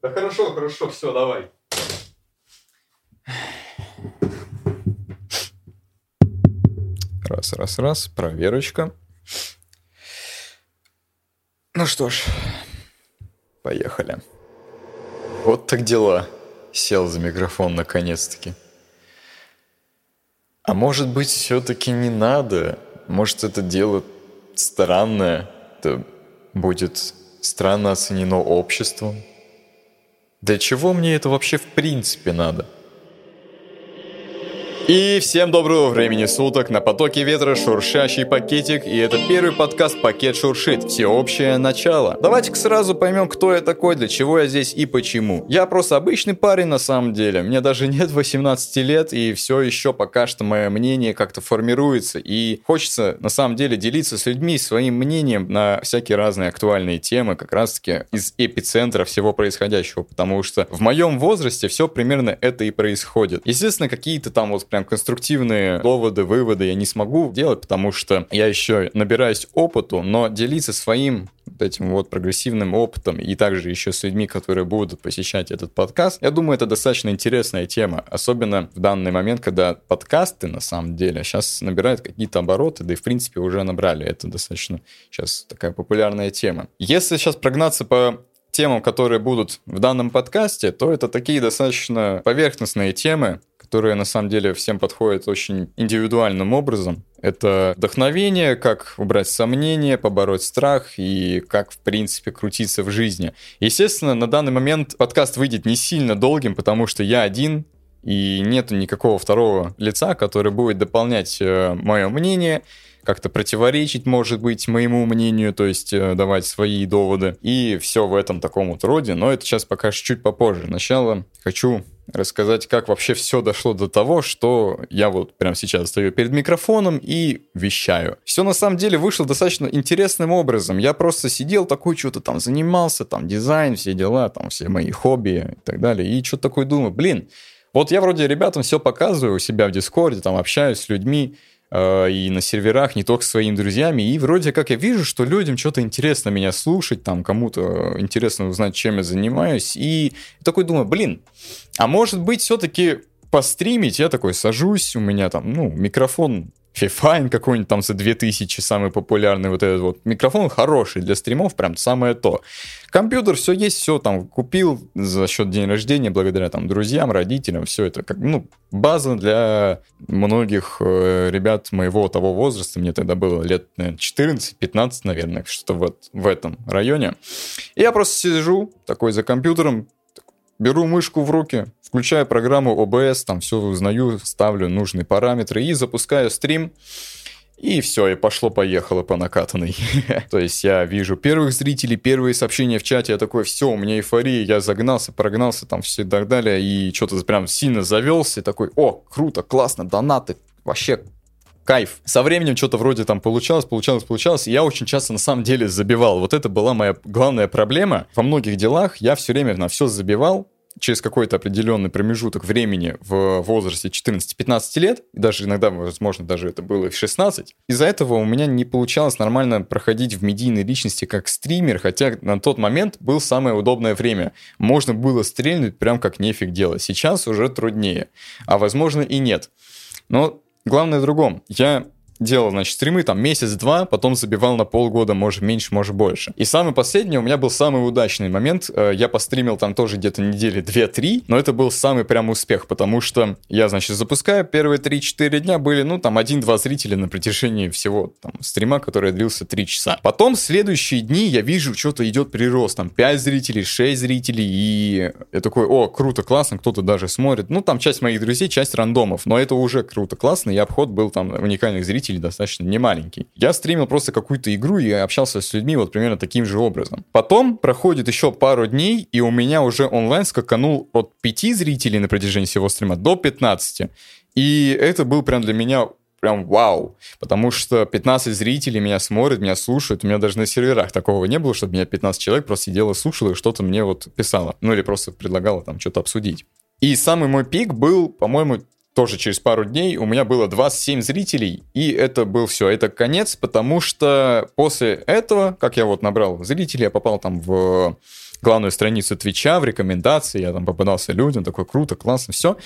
Да хорошо, хорошо, все, давай. Раз, раз, раз, проверочка. Ну что ж, поехали. Вот так дела. Сел за микрофон наконец-таки. А может быть, все-таки не надо? Может, это дело странное? Это будет странно оценено обществом? Для чего мне это вообще в принципе надо? И всем доброго времени суток, на потоке ветра шуршащий пакетик, и это первый подкаст «Пакет шуршит», всеобщее начало. Давайте-ка сразу поймем, кто я такой, для чего я здесь и почему. Я просто обычный парень на самом деле, мне даже нет 18 лет, и все еще пока что мое мнение как-то формируется, и хочется на самом деле делиться с людьми своим мнением на всякие разные актуальные темы, как раз-таки из эпицентра всего происходящего, потому что в моем возрасте все примерно это и происходит. Естественно, какие-то там вот прям прям конструктивные доводы, выводы я не смогу делать, потому что я еще набираюсь опыту, но делиться своим вот этим вот прогрессивным опытом и также еще с людьми, которые будут посещать этот подкаст, я думаю, это достаточно интересная тема, особенно в данный момент, когда подкасты на самом деле сейчас набирают какие-то обороты, да и в принципе уже набрали, это достаточно сейчас такая популярная тема. Если сейчас прогнаться по темам, которые будут в данном подкасте, то это такие достаточно поверхностные темы, которые на самом деле всем подходят очень индивидуальным образом. Это вдохновение, как убрать сомнения, побороть страх и как, в принципе, крутиться в жизни. Естественно, на данный момент подкаст выйдет не сильно долгим, потому что я один, и нету никакого второго лица, который будет дополнять э, мое мнение, как-то противоречить, может быть, моему мнению, то есть э, давать свои доводы. И все в этом таком вот роде, но это сейчас пока чуть попозже. Сначала хочу рассказать, как вообще все дошло до того, что я вот прямо сейчас стою перед микрофоном и вещаю. Все на самом деле вышло достаточно интересным образом. Я просто сидел такой, что-то там занимался, там дизайн, все дела, там все мои хобби и так далее. И что-то такое думаю, блин, вот я вроде ребятам все показываю у себя в Дискорде, там общаюсь с людьми, и на серверах, не только своими друзьями. И вроде как я вижу, что людям что-то интересно меня слушать, там кому-то интересно узнать, чем я занимаюсь. И такой думаю, блин, а может быть все-таки постримить? Я такой сажусь, у меня там, ну, микрофон Fifine какой-нибудь там за 2000, самый популярный вот этот вот. Микрофон хороший для стримов, прям самое то. Компьютер, все есть, все там купил за счет день рождения, благодаря там друзьям, родителям, все это как, ну, база для многих э, ребят моего того возраста, мне тогда было лет, наверное, 14-15, наверное, что-то вот в этом районе. И я просто сижу такой за компьютером, беру мышку в руки, включаю программу OBS, там все узнаю, ставлю нужные параметры и запускаю стрим. И все, и пошло-поехало по накатанной. То есть я вижу первых зрителей, первые сообщения в чате, я такой, все, у меня эйфория, я загнался, прогнался там все и так далее, и что-то прям сильно завелся, такой, о, круто, классно, донаты, вообще кайф. Со временем что-то вроде там получалось, получалось, получалось, я очень часто на самом деле забивал. Вот это была моя главная проблема. Во многих делах я все время на все забивал, через какой-то определенный промежуток времени в возрасте 14-15 лет, даже иногда, возможно, даже это было в 16, из-за этого у меня не получалось нормально проходить в медийной личности как стример, хотя на тот момент был самое удобное время. Можно было стрельнуть прям как нефиг делать. Сейчас уже труднее, а возможно и нет. Но главное в другом. Я делал, значит, стримы там месяц-два, потом забивал на полгода, может меньше, может больше. И самый последний у меня был самый удачный момент. Э, я постримил там тоже где-то недели 2-3, но это был самый прям успех, потому что я, значит, запускаю, первые 3-4 дня были, ну, там, 1-2 зрителя на протяжении всего там стрима, который длился 3 часа. Потом следующие дни я вижу, что-то идет прирост, там, 5 зрителей, 6 зрителей, и я такой, о, круто, классно, кто-то даже смотрит. Ну, там часть моих друзей, часть рандомов, но это уже круто, классно, и обход был там уникальных зрителей зрителей достаточно немаленький. Я стримил просто какую-то игру и общался с людьми вот примерно таким же образом. Потом проходит еще пару дней, и у меня уже онлайн скаканул от 5 зрителей на протяжении всего стрима до 15. И это был прям для меня прям вау, потому что 15 зрителей меня смотрят, меня слушают, у меня даже на серверах такого не было, чтобы меня 15 человек просто сидело, слушало и что-то мне вот писало, ну или просто предлагало там что-то обсудить. И самый мой пик был, по-моему, тоже через пару дней у меня было 27 зрителей, и это был все, это конец, потому что после этого, как я вот набрал зрителей, я попал там в главную страницу Твича, в рекомендации, я там попадался людям, такой круто, классно, все.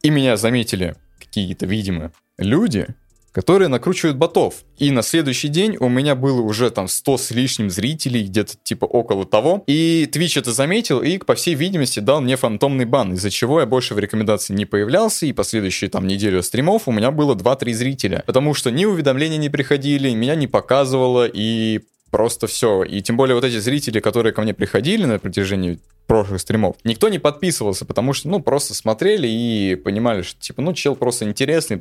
И меня заметили какие-то, видимо, люди, которые накручивают ботов. И на следующий день у меня было уже там 100 с лишним зрителей, где-то типа около того. И Twitch это заметил и, по всей видимости, дал мне фантомный бан, из-за чего я больше в рекомендации не появлялся, и последующие там неделю стримов у меня было 2-3 зрителя. Потому что ни уведомления не приходили, меня не показывало, и просто все. И тем более вот эти зрители, которые ко мне приходили на протяжении прошлых стримов, никто не подписывался, потому что, ну, просто смотрели и понимали, что, типа, ну, чел просто интересный,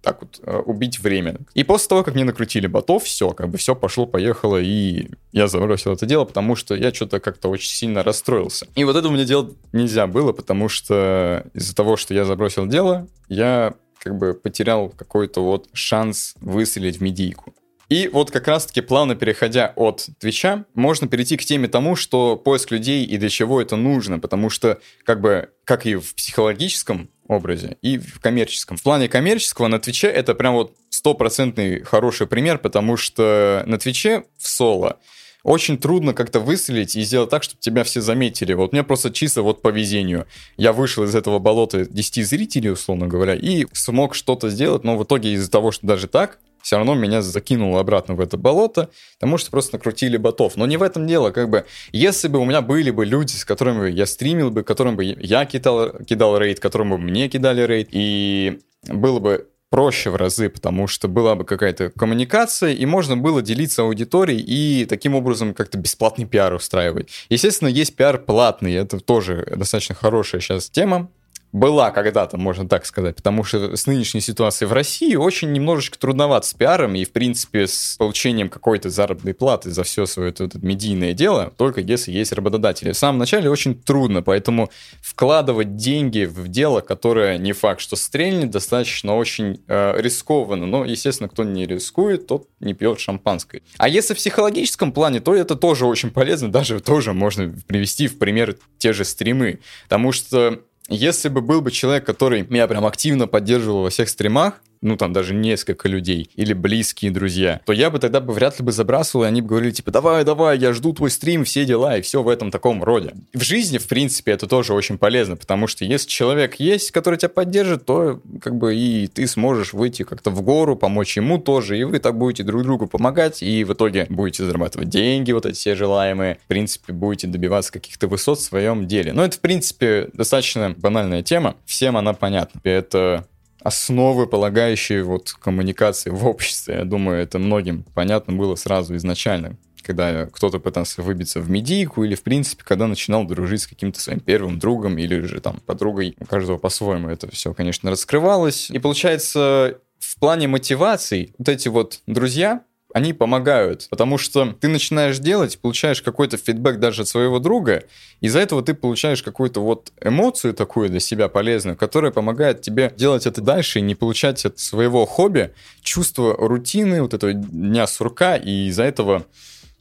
так вот, э, убить время. И после того, как мне накрутили ботов, все, как бы все пошло, поехало, и я забросил это дело, потому что я что-то как-то очень сильно расстроился. И вот это мне делать нельзя было, потому что из-за того, что я забросил дело, я как бы потерял какой-то вот шанс выстрелить в медийку. И вот как раз-таки плавно переходя от Твича, можно перейти к теме тому, что поиск людей и для чего это нужно, потому что как бы как и в психологическом образе, и в коммерческом. В плане коммерческого на Твиче это прям вот стопроцентный хороший пример, потому что на Твиче в соло очень трудно как-то выстрелить и сделать так, чтобы тебя все заметили. Вот мне просто чисто вот по везению. Я вышел из этого болота 10 зрителей, условно говоря, и смог что-то сделать, но в итоге из-за того, что даже так, все равно меня закинуло обратно в это болото, потому что просто накрутили ботов. Но не в этом дело, как бы, если бы у меня были бы люди, с которыми я стримил бы, которым бы я кидал, кидал рейд, которым бы мне кидали рейд, и было бы проще в разы, потому что была бы какая-то коммуникация, и можно было делиться аудиторией и таким образом как-то бесплатный пиар устраивать. Естественно, есть пиар платный, это тоже достаточно хорошая сейчас тема, была когда-то, можно так сказать, потому что с нынешней ситуацией в России очень немножечко трудновато с пиаром и, в принципе, с получением какой-то заработной платы за все свое это, это медийное дело, только если есть работодатели. В самом начале очень трудно, поэтому вкладывать деньги в дело, которое не факт, что стрельнет, достаточно очень э, рискованно. Но, естественно, кто не рискует, тот не пьет шампанское. А если в психологическом плане, то это тоже очень полезно, даже тоже можно привести в пример те же стримы, потому что если бы был бы человек, который меня прям активно поддерживал во всех стримах, ну там даже несколько людей или близкие друзья, то я бы тогда бы вряд ли бы забрасывал, и они бы говорили, типа, давай, давай, я жду твой стрим, все дела, и все в этом таком роде. В жизни, в принципе, это тоже очень полезно, потому что если человек есть, который тебя поддержит, то как бы и ты сможешь выйти как-то в гору, помочь ему тоже, и вы так будете друг другу помогать, и в итоге будете зарабатывать деньги, вот эти все желаемые, в принципе, будете добиваться каких-то высот в своем деле. Но это, в принципе, достаточно банальная тема, всем она понятна. Это основы, полагающие вот коммуникации в обществе. Я думаю, это многим понятно было сразу изначально, когда кто-то пытался выбиться в медийку или, в принципе, когда начинал дружить с каким-то своим первым другом или же там подругой. У каждого по-своему это все, конечно, раскрывалось. И получается, в плане мотиваций вот эти вот друзья, они помогают, потому что ты начинаешь делать, получаешь какой-то фидбэк даже от своего друга, из-за этого ты получаешь какую-то вот эмоцию такую для себя полезную, которая помогает тебе делать это дальше и не получать от своего хобби чувство рутины, вот этого дня сурка, и из-за этого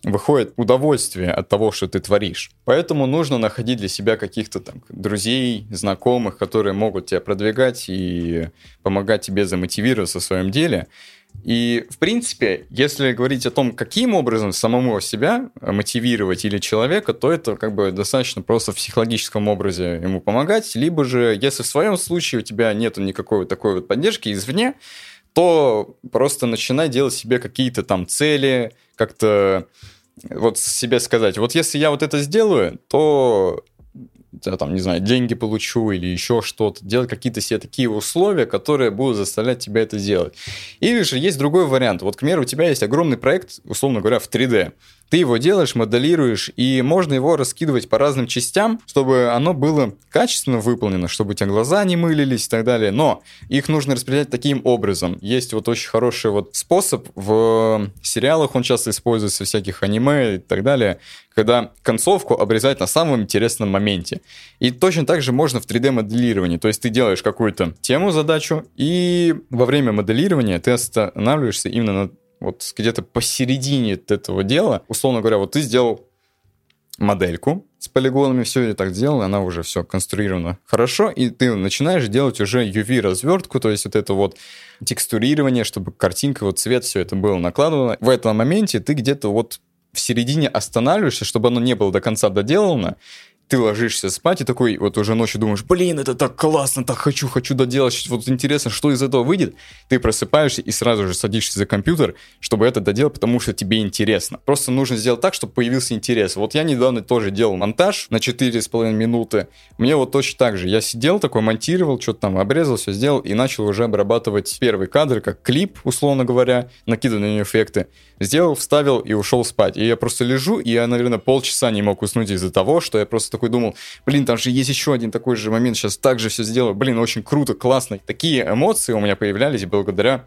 выходит удовольствие от того, что ты творишь. Поэтому нужно находить для себя каких-то там друзей, знакомых, которые могут тебя продвигать и помогать тебе замотивироваться в своем деле. И, в принципе, если говорить о том, каким образом самому себя мотивировать или человека, то это как бы достаточно просто в психологическом образе ему помогать. Либо же, если в своем случае у тебя нет никакой вот такой вот поддержки извне, то просто начинай делать себе какие-то там цели, как-то вот себе сказать, вот если я вот это сделаю, то я там, не знаю, деньги получу или еще что-то, делать какие-то себе такие условия, которые будут заставлять тебя это делать. Или же есть другой вариант. Вот, к примеру, у тебя есть огромный проект, условно говоря, в 3D. Ты его делаешь, моделируешь, и можно его раскидывать по разным частям, чтобы оно было качественно выполнено, чтобы у тебя глаза не мылились и так далее. Но их нужно распределять таким образом. Есть вот очень хороший вот способ в сериалах, он часто используется в всяких аниме и так далее, когда концовку обрезать на самом интересном моменте. И точно так же можно в 3D-моделировании. То есть ты делаешь какую-то тему, задачу, и во время моделирования ты останавливаешься именно на вот где-то посередине этого дела, условно говоря, вот ты сделал модельку, с полигонами, все это так сделано, она уже все конструирована хорошо, и ты начинаешь делать уже UV-развертку, то есть вот это вот текстурирование, чтобы картинка, вот цвет, все это было накладывано. В этом моменте ты где-то вот в середине останавливаешься, чтобы оно не было до конца доделано, ты ложишься спать и такой вот уже ночью думаешь, блин, это так классно, так хочу, хочу доделать, вот интересно, что из этого выйдет. Ты просыпаешься и сразу же садишься за компьютер, чтобы это доделать, потому что тебе интересно. Просто нужно сделать так, чтобы появился интерес. Вот я недавно тоже делал монтаж на 4,5 минуты. Мне вот точно так же. Я сидел такой, монтировал, что-то там обрезал, все сделал и начал уже обрабатывать первый кадр, как клип, условно говоря, накидывая на нее эффекты. Сделал, вставил и ушел спать. И я просто лежу, и я, наверное, полчаса не мог уснуть из-за того, что я просто такой думал, блин, там же есть еще один такой же момент, сейчас так же все сделаю, блин, очень круто, классно. Такие эмоции у меня появлялись благодаря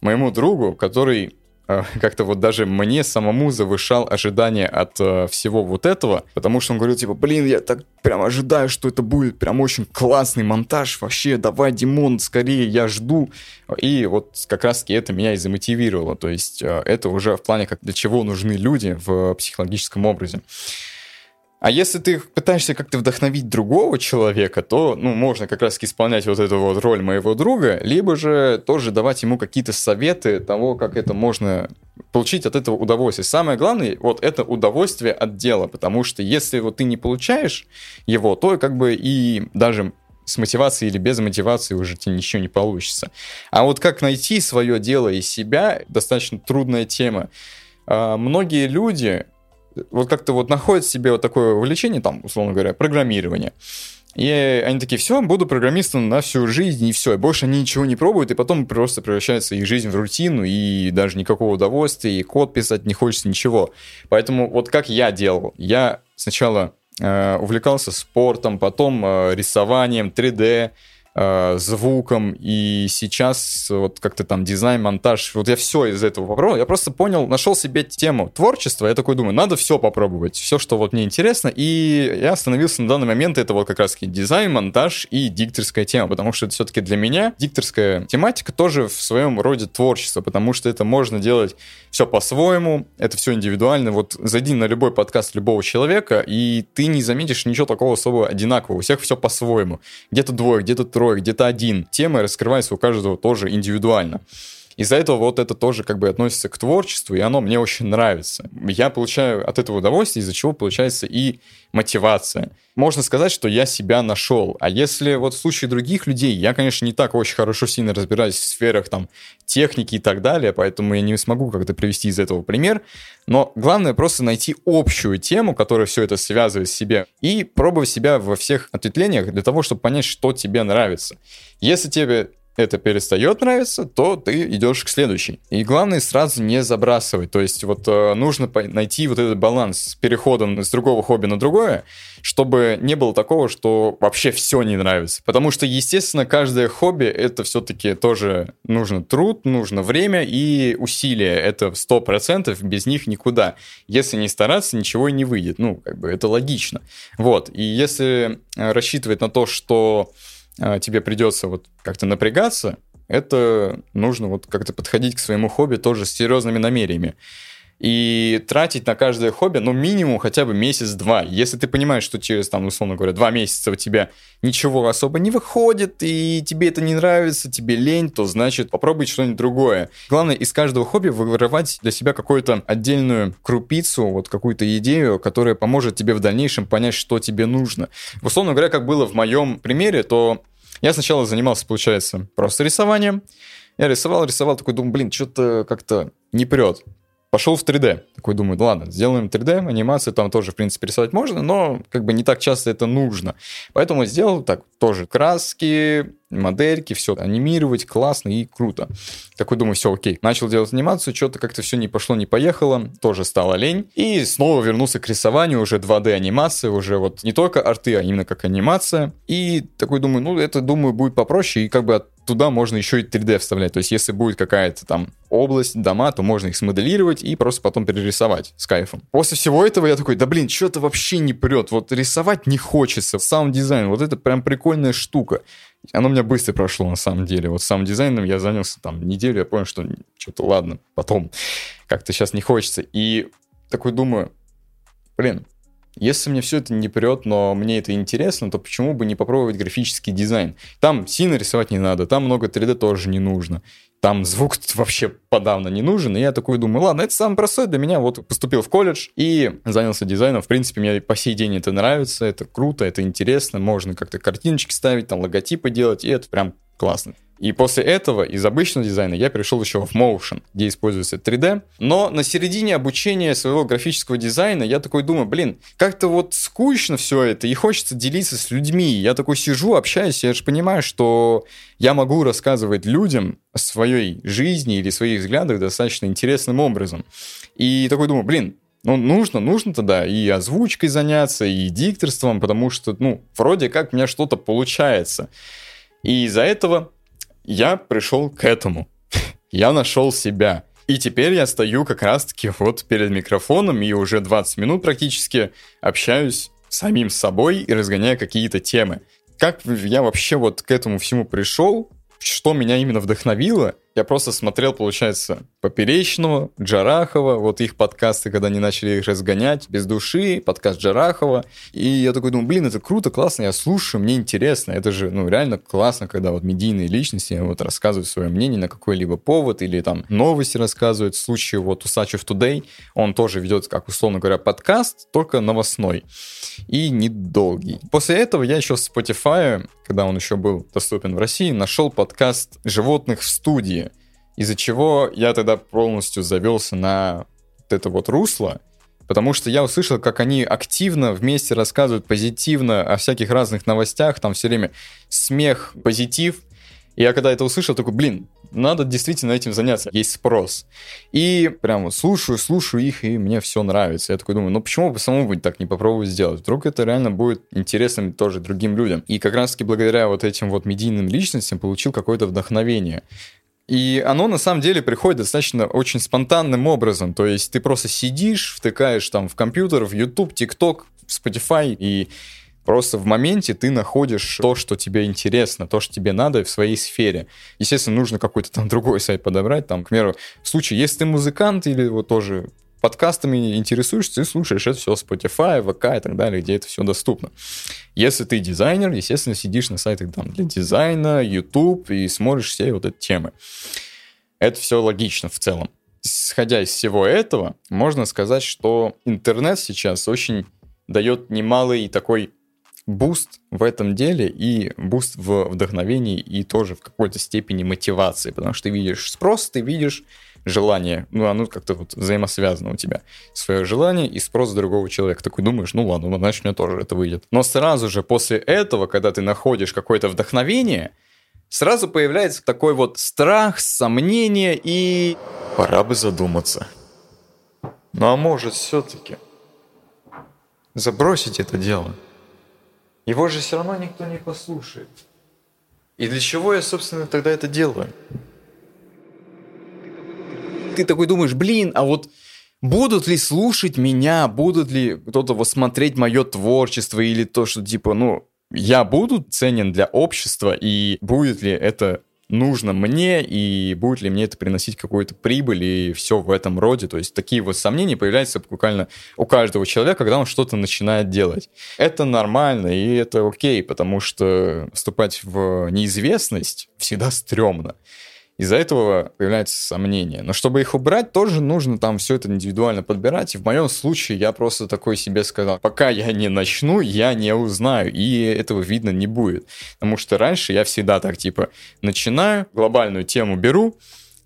моему другу, который э, как-то вот даже мне самому завышал ожидания от э, всего вот этого, потому что он говорил, типа, блин, я так прям ожидаю, что это будет прям очень классный монтаж, вообще, давай, Димон, скорее, я жду. И вот как раз-таки это меня и замотивировало, то есть э, это уже в плане, как для чего нужны люди в психологическом образе. А если ты пытаешься как-то вдохновить другого человека, то, ну, можно как раз исполнять вот эту вот роль моего друга, либо же тоже давать ему какие-то советы того, как это можно получить от этого удовольствие. Самое главное, вот это удовольствие от дела, потому что если вот ты не получаешь его, то как бы и даже с мотивацией или без мотивации уже тебе ничего не получится. А вот как найти свое дело и себя, достаточно трудная тема. А, многие люди вот как-то вот находят себе вот такое увлечение, там, условно говоря, программирование. И они такие, все, буду программистом на всю жизнь, и все. И больше они ничего не пробуют, и потом просто превращается их жизнь в рутину, и даже никакого удовольствия, и код писать не хочется, ничего. Поэтому вот как я делал. Я сначала э, увлекался спортом, потом э, рисованием, 3D, э, звуком, и сейчас вот как-то там дизайн, монтаж, вот я все из этого попробовал, я просто понял, нашел себе тему творчества, я такой думаю, надо все попробовать, все, что вот мне интересно, и я остановился на данный момент, это вот как раз таки дизайн, монтаж и дикторская тема, потому что это все-таки для меня дикторская тематика тоже в своем роде творчество, потому что это можно делать все по-своему, это все индивидуально, вот зайди на любой подкаст любого человека, и ты не заметишь ничего такого особо одинакового, у всех все по-своему, где-то двое, где-то трое, трое, где-то один. Темы раскрываются у каждого тоже индивидуально. Из-за этого вот это тоже как бы относится к творчеству, и оно мне очень нравится. Я получаю от этого удовольствие, из-за чего получается и мотивация. Можно сказать, что я себя нашел. А если вот в случае других людей, я, конечно, не так очень хорошо сильно разбираюсь в сферах там техники и так далее, поэтому я не смогу как-то привести из этого пример. Но главное просто найти общую тему, которая все это связывает в себе, и пробовать себя во всех ответвлениях для того, чтобы понять, что тебе нравится. Если тебе это перестает нравиться, то ты идешь к следующей. И главное сразу не забрасывать. То есть вот э, нужно найти вот этот баланс с переходом с другого хобби на другое, чтобы не было такого, что вообще все не нравится. Потому что, естественно, каждое хобби это все-таки тоже нужно труд, нужно время и усилия. Это сто процентов, без них никуда. Если не стараться, ничего и не выйдет. Ну, как бы это логично. Вот. И если э, рассчитывать на то, что тебе придется вот как-то напрягаться, это нужно вот как-то подходить к своему хобби тоже с серьезными намерениями. И тратить на каждое хобби, ну, минимум хотя бы месяц-два. Если ты понимаешь, что через, там, условно говоря, два месяца у тебя ничего особо не выходит, и тебе это не нравится, тебе лень, то значит попробуй что-нибудь другое. Главное из каждого хобби вырывать для себя какую-то отдельную крупицу, вот какую-то идею, которая поможет тебе в дальнейшем понять, что тебе нужно. Условно говоря, как было в моем примере, то я сначала занимался, получается, просто рисованием. Я рисовал, рисовал, такой думаю, блин, что-то как-то не прет. Пошел в 3D. Такой думаю, ладно, сделаем 3D, анимацию там тоже, в принципе, рисовать можно, но как бы не так часто это нужно. Поэтому сделал так тоже краски, модельки, все анимировать классно и круто. Такой думаю, все окей. Начал делать анимацию, что-то как-то все не пошло, не поехало, тоже стало лень. И снова вернулся к рисованию, уже 2D анимация, уже вот не только арты, а именно как анимация. И такой думаю, ну это, думаю, будет попроще, и как бы туда можно еще и 3D вставлять. То есть, если будет какая-то там область, дома, то можно их смоделировать и просто потом перерисовать с кайфом. После всего этого я такой, да блин, что-то вообще не прет. Вот рисовать не хочется. Саунд-дизайн, вот это прям прикольная штука. Оно у меня быстро прошло, на самом деле. Вот саунд-дизайном я занялся там неделю, я понял, что что-то ладно, потом как-то сейчас не хочется. И такой думаю, блин, Если мне все это не прет, но мне это интересно, то почему бы не попробовать графический дизайн? Там сильно рисовать не надо, там много 3D тоже не нужно. Там звук вообще подавно не нужен. И я такой думаю, ладно, это самое простое для меня. Вот поступил в колледж и занялся дизайном. В принципе, мне по сей день это нравится, это круто, это интересно. Можно как-то картиночки ставить, там логотипы делать, и это прям классно. И после этого из обычного дизайна я перешел еще в Motion, где используется 3D. Но на середине обучения своего графического дизайна я такой думаю, блин, как-то вот скучно все это, и хочется делиться с людьми. Я такой сижу, общаюсь, я же понимаю, что я могу рассказывать людям о своей жизни или своих взглядах достаточно интересным образом. И такой думаю, блин, ну, нужно, нужно тогда и озвучкой заняться, и дикторством, потому что, ну, вроде как у меня что-то получается. И из-за этого я пришел к этому. я нашел себя. И теперь я стою как раз-таки вот перед микрофоном и уже 20 минут практически общаюсь с самим собой и разгоняю какие-то темы. Как я вообще вот к этому всему пришел, что меня именно вдохновило – я просто смотрел, получается, Поперечного, Джарахова, вот их подкасты, когда они начали их разгонять, без души, подкаст Джарахова. И я такой думаю, блин, это круто, классно, я слушаю, мне интересно. Это же, ну, реально классно, когда вот медийные личности вот рассказывают свое мнение на какой-либо повод или там новости рассказывают. В случае вот Усачев Today, он тоже ведет, как условно говоря, подкаст, только новостной и недолгий. После этого я еще в Spotify, когда он еще был доступен в России, нашел подкаст «Животных в студии», из-за чего я тогда полностью завелся на вот это вот русло, потому что я услышал, как они активно вместе рассказывают позитивно о всяких разных новостях, там все время смех, позитив. И я когда это услышал, такой, блин, надо действительно этим заняться, есть спрос. И прям слушаю, слушаю их, и мне все нравится. Я такой думаю, ну почему бы самому быть так не попробовать сделать? Вдруг это реально будет интересным тоже другим людям. И как раз-таки благодаря вот этим вот медийным личностям получил какое-то вдохновение. И оно на самом деле приходит достаточно очень спонтанным образом. То есть ты просто сидишь, втыкаешь там в компьютер, в YouTube, TikTok, в Spotify, и просто в моменте ты находишь то, что тебе интересно, то, что тебе надо в своей сфере. Естественно, нужно какой-то там другой сайт подобрать. Там, к примеру, в случае, если ты музыкант или вот тоже подкастами интересуешься, ты слушаешь это все Spotify, VK и так далее, где это все доступно. Если ты дизайнер, естественно, сидишь на сайтах там, для дизайна, YouTube и смотришь все вот эти темы. Это все логично в целом. Исходя из всего этого, можно сказать, что интернет сейчас очень дает немалый такой буст в этом деле и буст в вдохновении и тоже в какой-то степени мотивации, потому что ты видишь спрос, ты видишь желание, ну, оно как-то вот взаимосвязано у тебя. Свое желание и спрос другого человека. Такой думаешь, ну ладно, значит, мне тоже это выйдет. Но сразу же после этого, когда ты находишь какое-то вдохновение, сразу появляется такой вот страх, сомнение и... Пора бы задуматься. Ну а может все-таки забросить это дело? Его же все равно никто не послушает. И для чего я, собственно, тогда это делаю? Ты такой думаешь, блин, а вот будут ли слушать меня, будут ли кто-то вот смотреть мое творчество или то, что типа, ну, я буду ценен для общества, и будет ли это нужно мне, и будет ли мне это приносить какую-то прибыль, и все в этом роде. То есть такие вот сомнения появляются буквально у каждого человека, когда он что-то начинает делать. Это нормально, и это окей, потому что вступать в неизвестность всегда стрёмно. Из-за этого появляются сомнения. Но чтобы их убрать, тоже нужно там все это индивидуально подбирать. И в моем случае я просто такой себе сказал, пока я не начну, я не узнаю, и этого видно не будет. Потому что раньше я всегда так типа начинаю, глобальную тему беру,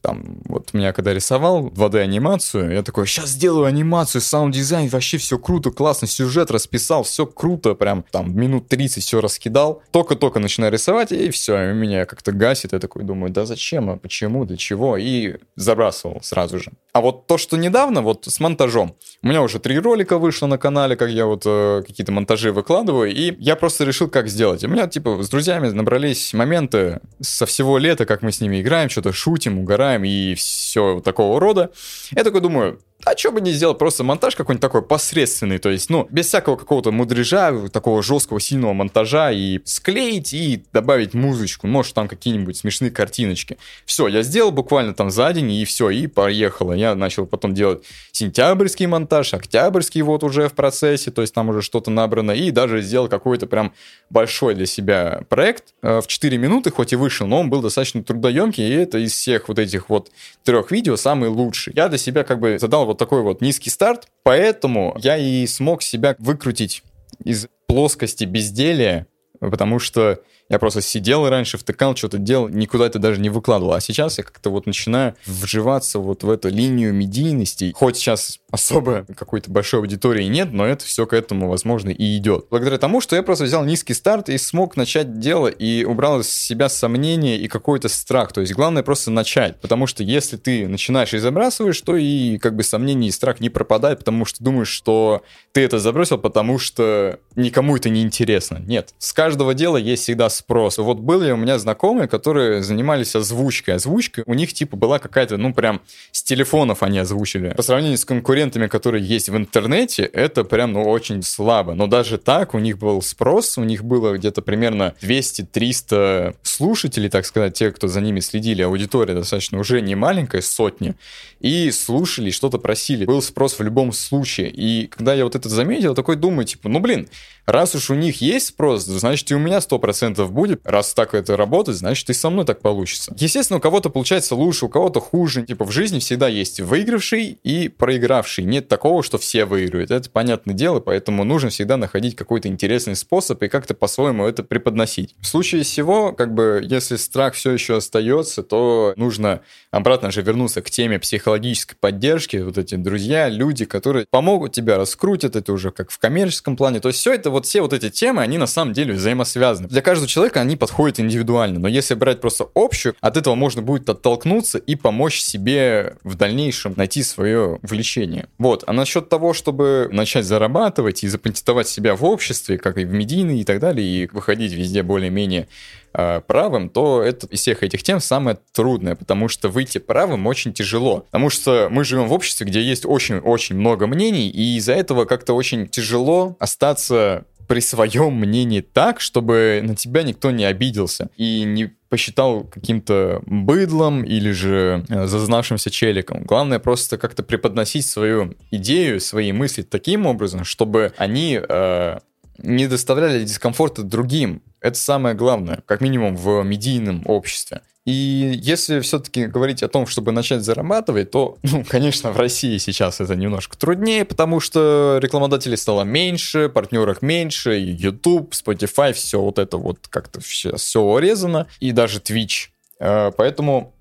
там, вот меня когда рисовал 2D-анимацию, я такой, сейчас сделаю анимацию, саунд-дизайн, вообще все круто, классно, сюжет расписал, все круто, прям там минут 30 все раскидал. Только-только начинаю рисовать, и все, и меня как-то гасит, я такой думаю, да зачем, а почему, для чего, и забрасывал сразу же. А вот то, что недавно, вот с монтажом, у меня уже три ролика вышло на канале, как я вот э, какие-то монтажи выкладываю, и я просто решил, как сделать. У меня, типа, с друзьями набрались моменты со всего лета, как мы с ними играем, что-то шутим, угораем, и все такого рода. Я такой думаю, а что бы не сделать, просто монтаж какой-нибудь такой посредственный, то есть, ну, без всякого какого-то мудрежа, такого жесткого, сильного монтажа, и склеить, и добавить музычку, может, там какие-нибудь смешные картиночки. Все, я сделал буквально там за день, и все, и поехало. Я начал потом делать сентябрьский монтаж, октябрьский вот уже в процессе, то есть там уже что-то набрано, и даже сделал какой-то прям большой для себя проект э, в 4 минуты, хоть и вышел, но он был достаточно трудоемкий, и это из всех вот этих вот трех видео самый лучший. Я для себя как бы задал вот такой вот низкий старт, поэтому я и смог себя выкрутить из плоскости безделия, потому что я просто сидел раньше, втыкал, что-то делал, никуда это даже не выкладывал. А сейчас я как-то вот начинаю вживаться вот в эту линию медийности. Хоть сейчас особо какой-то большой аудитории нет, но это все к этому, возможно, и идет. Благодаря тому, что я просто взял низкий старт и смог начать дело и убрал из себя сомнения и какой-то страх. То есть главное просто начать. Потому что если ты начинаешь и забрасываешь, то и как бы сомнения и страх не пропадает, потому что думаешь, что ты это забросил, потому что никому это не интересно. Нет. С каждого дела есть всегда спрос. Вот были у меня знакомые, которые занимались озвучкой. Озвучка у них типа была какая-то, ну прям с телефонов они озвучили. По сравнению с конкурентами, которые есть в интернете, это прям ну очень слабо. Но даже так у них был спрос, у них было где-то примерно 200-300 слушателей, так сказать, те, кто за ними следили. Аудитория достаточно уже не маленькая, сотни. И слушали, что-то просили. Был спрос в любом случае. И когда я вот это заметил, такой думаю, типа, ну блин, раз уж у них есть спрос, значит и у меня 100% будет. Раз так это работает, значит и со мной так получится. Естественно, у кого-то получается лучше, у кого-то хуже. Типа в жизни всегда есть выигравший и проигравший. Нет такого, что все выигрывают. Это понятное дело, поэтому нужно всегда находить какой-то интересный способ и как-то по-своему это преподносить. В случае всего, как бы, если страх все еще остается, то нужно обратно же вернуться к теме психологической поддержки. Вот эти друзья, люди, которые помогут тебя, раскрутят это уже как в коммерческом плане. То есть все это вот все вот эти темы, они на самом деле взаимосвязаны. Для каждого человека они подходят индивидуально, но если брать просто общую, от этого можно будет оттолкнуться и помочь себе в дальнейшем найти свое влечение. Вот. А насчет того, чтобы начать зарабатывать и запатентовать себя в обществе, как и в медийной и так далее, и выходить везде более-менее э, правым, то это из всех этих тем самое трудное, потому что выйти правым очень тяжело. Потому что мы живем в обществе, где есть очень-очень много мнений, и из-за этого как-то очень тяжело остаться при своем мнении так, чтобы на тебя никто не обиделся и не посчитал каким-то быдлом или же э, зазнавшимся челиком. Главное просто как-то преподносить свою идею, свои мысли таким образом, чтобы они э, не доставляли дискомфорта другим. Это самое главное, как минимум в медийном обществе. И если все-таки говорить о том, чтобы начать зарабатывать, то, ну, конечно, в России сейчас это немножко труднее, потому что рекламодателей стало меньше, партнеров меньше, и YouTube, Spotify, все вот это вот как-то сейчас все урезано, и даже Twitch. Э, поэтому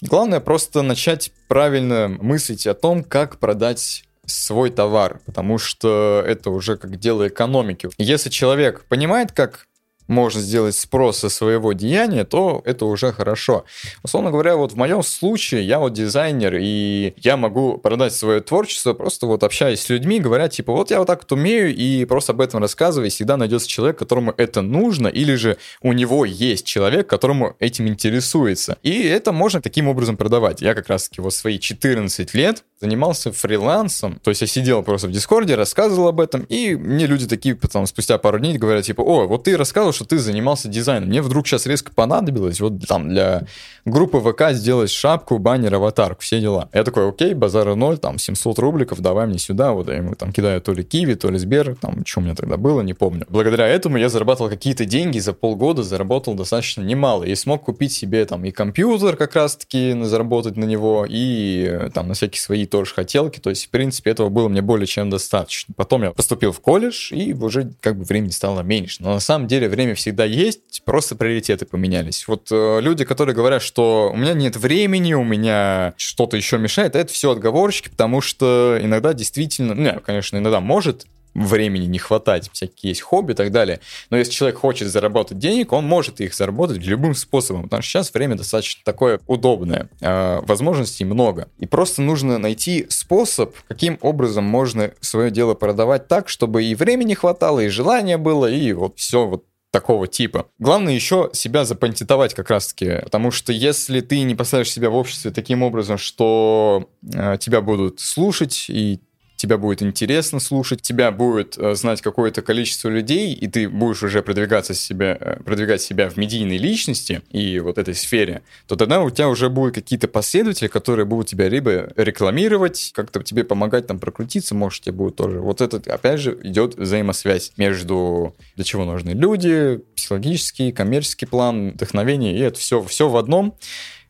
главное просто начать правильно мыслить о том, как продать свой товар, потому что это уже как дело экономики. Если человек понимает, как можно сделать спрос со своего деяния, то это уже хорошо. Условно говоря, вот в моем случае я вот дизайнер, и я могу продать свое творчество, просто вот общаясь с людьми, говоря, типа, вот я вот так вот умею, и просто об этом рассказывая, всегда найдется человек, которому это нужно, или же у него есть человек, которому этим интересуется. И это можно таким образом продавать. Я как раз-таки вот свои 14 лет занимался фрилансом, то есть я сидел просто в Дискорде, рассказывал об этом, и мне люди такие потом спустя пару дней говорят, типа, о, вот ты рассказывал, что ты занимался дизайном, мне вдруг сейчас резко понадобилось вот там для группы ВК сделать шапку, баннер, аватарку, все дела. Я такой, окей, базара ноль, там 700 рубликов, давай мне сюда, вот я ему там кидаю то ли Киви, то ли Сбер, там, что у меня тогда было, не помню. Благодаря этому я зарабатывал какие-то деньги, за полгода заработал достаточно немало, и смог купить себе там и компьютер как раз-таки, заработать на него, и там на всякие свои тоже хотелки, то есть, в принципе, этого было мне более чем достаточно. Потом я поступил в колледж, и уже как бы времени стало меньше. Но на самом деле время всегда есть, просто приоритеты поменялись. Вот э, люди, которые говорят, что у меня нет времени, у меня что-то еще мешает, это все отговорочки, потому что иногда действительно, ну, конечно, иногда может времени не хватать, всякие есть хобби и так далее. Но если человек хочет заработать денег, он может их заработать любым способом, потому что сейчас время достаточно такое удобное, э, возможностей много. И просто нужно найти способ, каким образом можно свое дело продавать так, чтобы и времени хватало, и желания было, и вот все вот такого типа. Главное еще себя запатентовать как раз-таки, потому что если ты не поставишь себя в обществе таким образом, что э, тебя будут слушать и тебя будет интересно слушать, тебя будет э, знать какое-то количество людей, и ты будешь уже продвигаться себя, э, продвигать себя в медийной личности и вот этой сфере, то тогда у тебя уже будут какие-то последователи, которые будут тебя либо рекламировать, как-то тебе помогать там прокрутиться, может, тебе будет тоже. Вот это, опять же, идет взаимосвязь между для чего нужны люди, психологический, коммерческий план, вдохновение, и это все, все в одном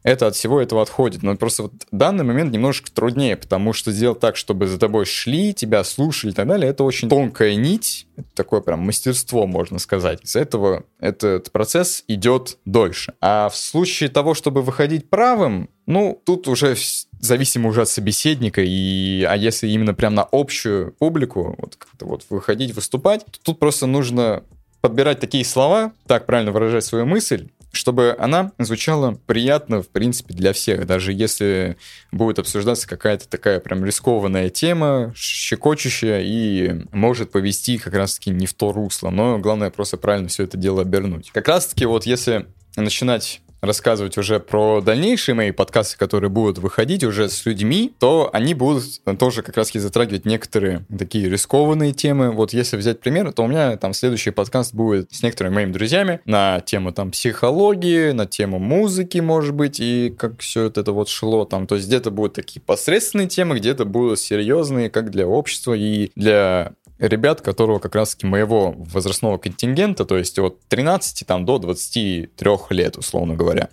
это от всего этого отходит. Но просто вот данный момент немножко труднее, потому что сделать так, чтобы за тобой шли, тебя слушали и так далее, это очень тонкая нить, это такое прям мастерство, можно сказать. Из этого этот процесс идет дольше. А в случае того, чтобы выходить правым, ну, тут уже зависимо уже от собеседника, и, а если именно прям на общую публику, вот как-то вот выходить, выступать, то тут просто нужно подбирать такие слова, так правильно выражать свою мысль, чтобы она звучала приятно, в принципе, для всех, даже если будет обсуждаться какая-то такая прям рискованная тема, щекочущая и может повести как раз-таки не в то русло, но главное просто правильно все это дело обернуть. Как раз-таки вот если начинать рассказывать уже про дальнейшие мои подкасты, которые будут выходить уже с людьми, то они будут тоже как раз затрагивать некоторые такие рискованные темы. Вот если взять пример, то у меня там следующий подкаст будет с некоторыми моими друзьями на тему там психологии, на тему музыки, может быть, и как все это вот шло там. То есть где-то будут такие посредственные темы, где-то будут серьезные, как для общества и для ребят, которого как раз-таки моего возрастного контингента, то есть от 13 там, до 23 лет, условно говоря,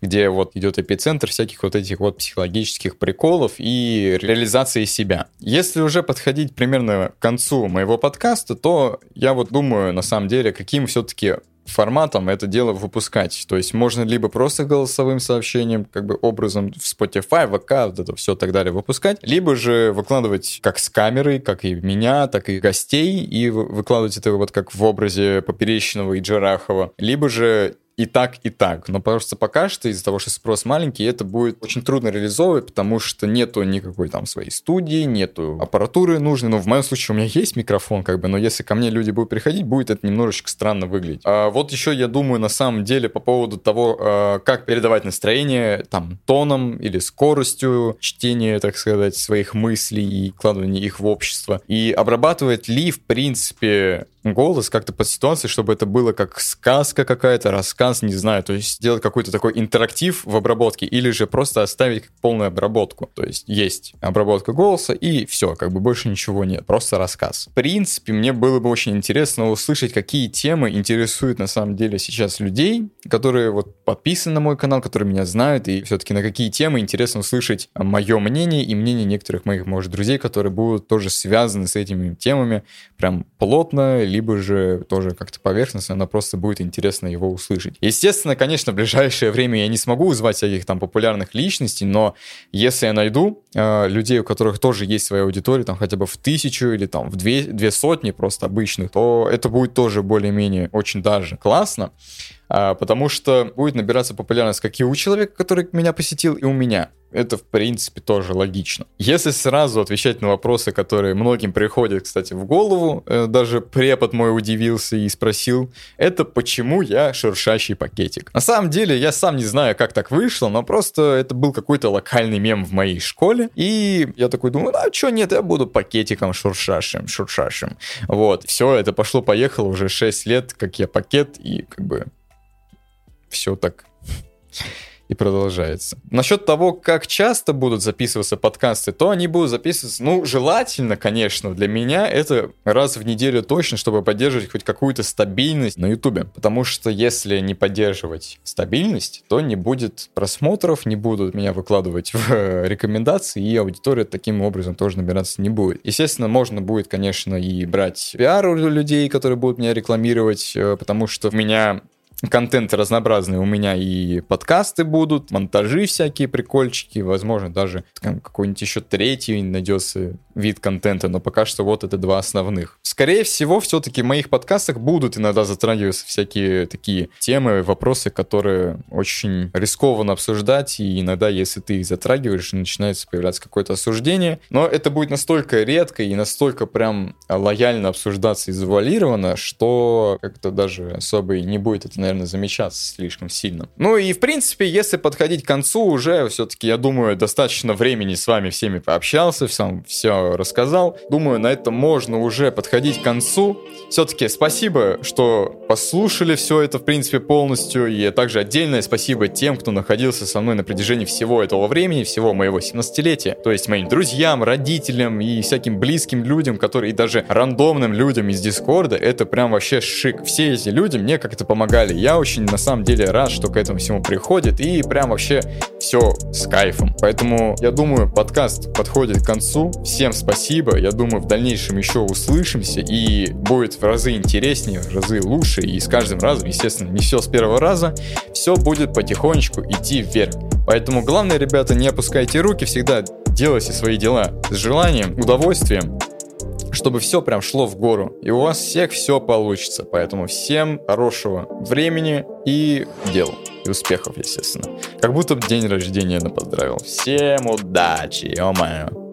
где вот идет эпицентр всяких вот этих вот психологических приколов и реализации себя. Если уже подходить примерно к концу моего подкаста, то я вот думаю, на самом деле, каким все-таки форматом это дело выпускать. То есть можно либо просто голосовым сообщением, как бы образом в Spotify, ВК, вот это все так далее выпускать, либо же выкладывать как с камерой, как и меня, так и гостей, и выкладывать это вот как в образе Поперечного и Джарахова, либо же и так, и так. Но просто пока что из-за того, что спрос маленький, это будет очень трудно реализовывать, потому что нету никакой там своей студии, нету аппаратуры нужной. Ну, в моем случае у меня есть микрофон, как бы, но если ко мне люди будут приходить, будет это немножечко странно выглядеть. А вот еще я думаю на самом деле по поводу того, а, как передавать настроение там тоном или скоростью чтения, так сказать, своих мыслей и вкладывания их в общество. И обрабатывать ли, в принципе, голос как-то под ситуацией, чтобы это было как сказка какая-то, рассказ, не знаю, то есть сделать какой-то такой интерактив в обработке или же просто оставить полную обработку. То есть есть обработка голоса и все, как бы больше ничего нет, просто рассказ. В принципе, мне было бы очень интересно услышать, какие темы интересуют на самом деле сейчас людей, которые вот подписаны на мой канал, которые меня знают, и все-таки на какие темы интересно услышать мое мнение и мнение некоторых моих, может, друзей, которые будут тоже связаны с этими темами прям плотно, либо же тоже как-то поверхностно, но просто будет интересно его услышать. Естественно, конечно, в ближайшее время я не смогу звать всяких там популярных личностей, но если я найду э, людей, у которых тоже есть своя аудитория, там хотя бы в тысячу или там в две, две сотни просто обычных, то это будет тоже более-менее очень даже классно. А, потому что будет набираться популярность как и у человека, который меня посетил, и у меня. Это, в принципе, тоже логично. Если сразу отвечать на вопросы, которые многим приходят, кстати, в голову, э, даже препод мой удивился и спросил, это почему я шуршащий пакетик. На самом деле, я сам не знаю, как так вышло, но просто это был какой-то локальный мем в моей школе, и я такой думаю, а что нет, я буду пакетиком шуршащим, шуршащим. Вот, все, это пошло-поехало уже 6 лет, как я пакет, и как бы все так и продолжается. Насчет того, как часто будут записываться подкасты, то они будут записываться, ну, желательно, конечно, для меня это раз в неделю точно, чтобы поддерживать хоть какую-то стабильность на Ютубе. Потому что если не поддерживать стабильность, то не будет просмотров, не будут меня выкладывать в рекомендации, и аудитория таким образом тоже набираться не будет. Естественно, можно будет, конечно, и брать пиар у людей, которые будут меня рекламировать, э, потому что у меня контент разнообразный. У меня и подкасты будут, монтажи всякие прикольчики, возможно, даже какой-нибудь еще третий найдется вид контента, но пока что вот это два основных. Скорее всего, все-таки в моих подкастах будут иногда затрагиваться всякие такие темы, вопросы, которые очень рискованно обсуждать, и иногда, если ты их затрагиваешь, начинается появляться какое-то осуждение, но это будет настолько редко и настолько прям лояльно обсуждаться и завуалировано, что как-то даже особо и не будет это, наверное, замечаться слишком сильно. Ну и, в принципе, если подходить к концу, уже все-таки, я думаю, достаточно времени с вами всеми пообщался, сам все рассказал. Думаю, на этом можно уже подходить к концу. Все-таки спасибо, что послушали все это, в принципе, полностью. И также отдельное спасибо тем, кто находился со мной на протяжении всего этого времени, всего моего 17-летия. То есть моим друзьям, родителям и всяким близким людям, которые и даже рандомным людям из Дискорда. Это прям вообще шик. Все эти люди мне как-то помогали. Я очень, на самом деле, рад, что к этому всему приходит. И прям вообще все с кайфом. Поэтому, я думаю, подкаст подходит к концу. Всем спасибо. Я думаю, в дальнейшем еще услышимся. И будет в разы интереснее, в разы лучше. И с каждым разом, естественно, не все с первого раза. Все будет потихонечку идти вверх. Поэтому главное, ребята, не опускайте руки. Всегда делайте свои дела с желанием, удовольствием чтобы все прям шло в гору. И у вас всех все получится. Поэтому всем хорошего времени и дел. И успехов, естественно. Как будто день рождения поздравил. Всем удачи, ё-моё.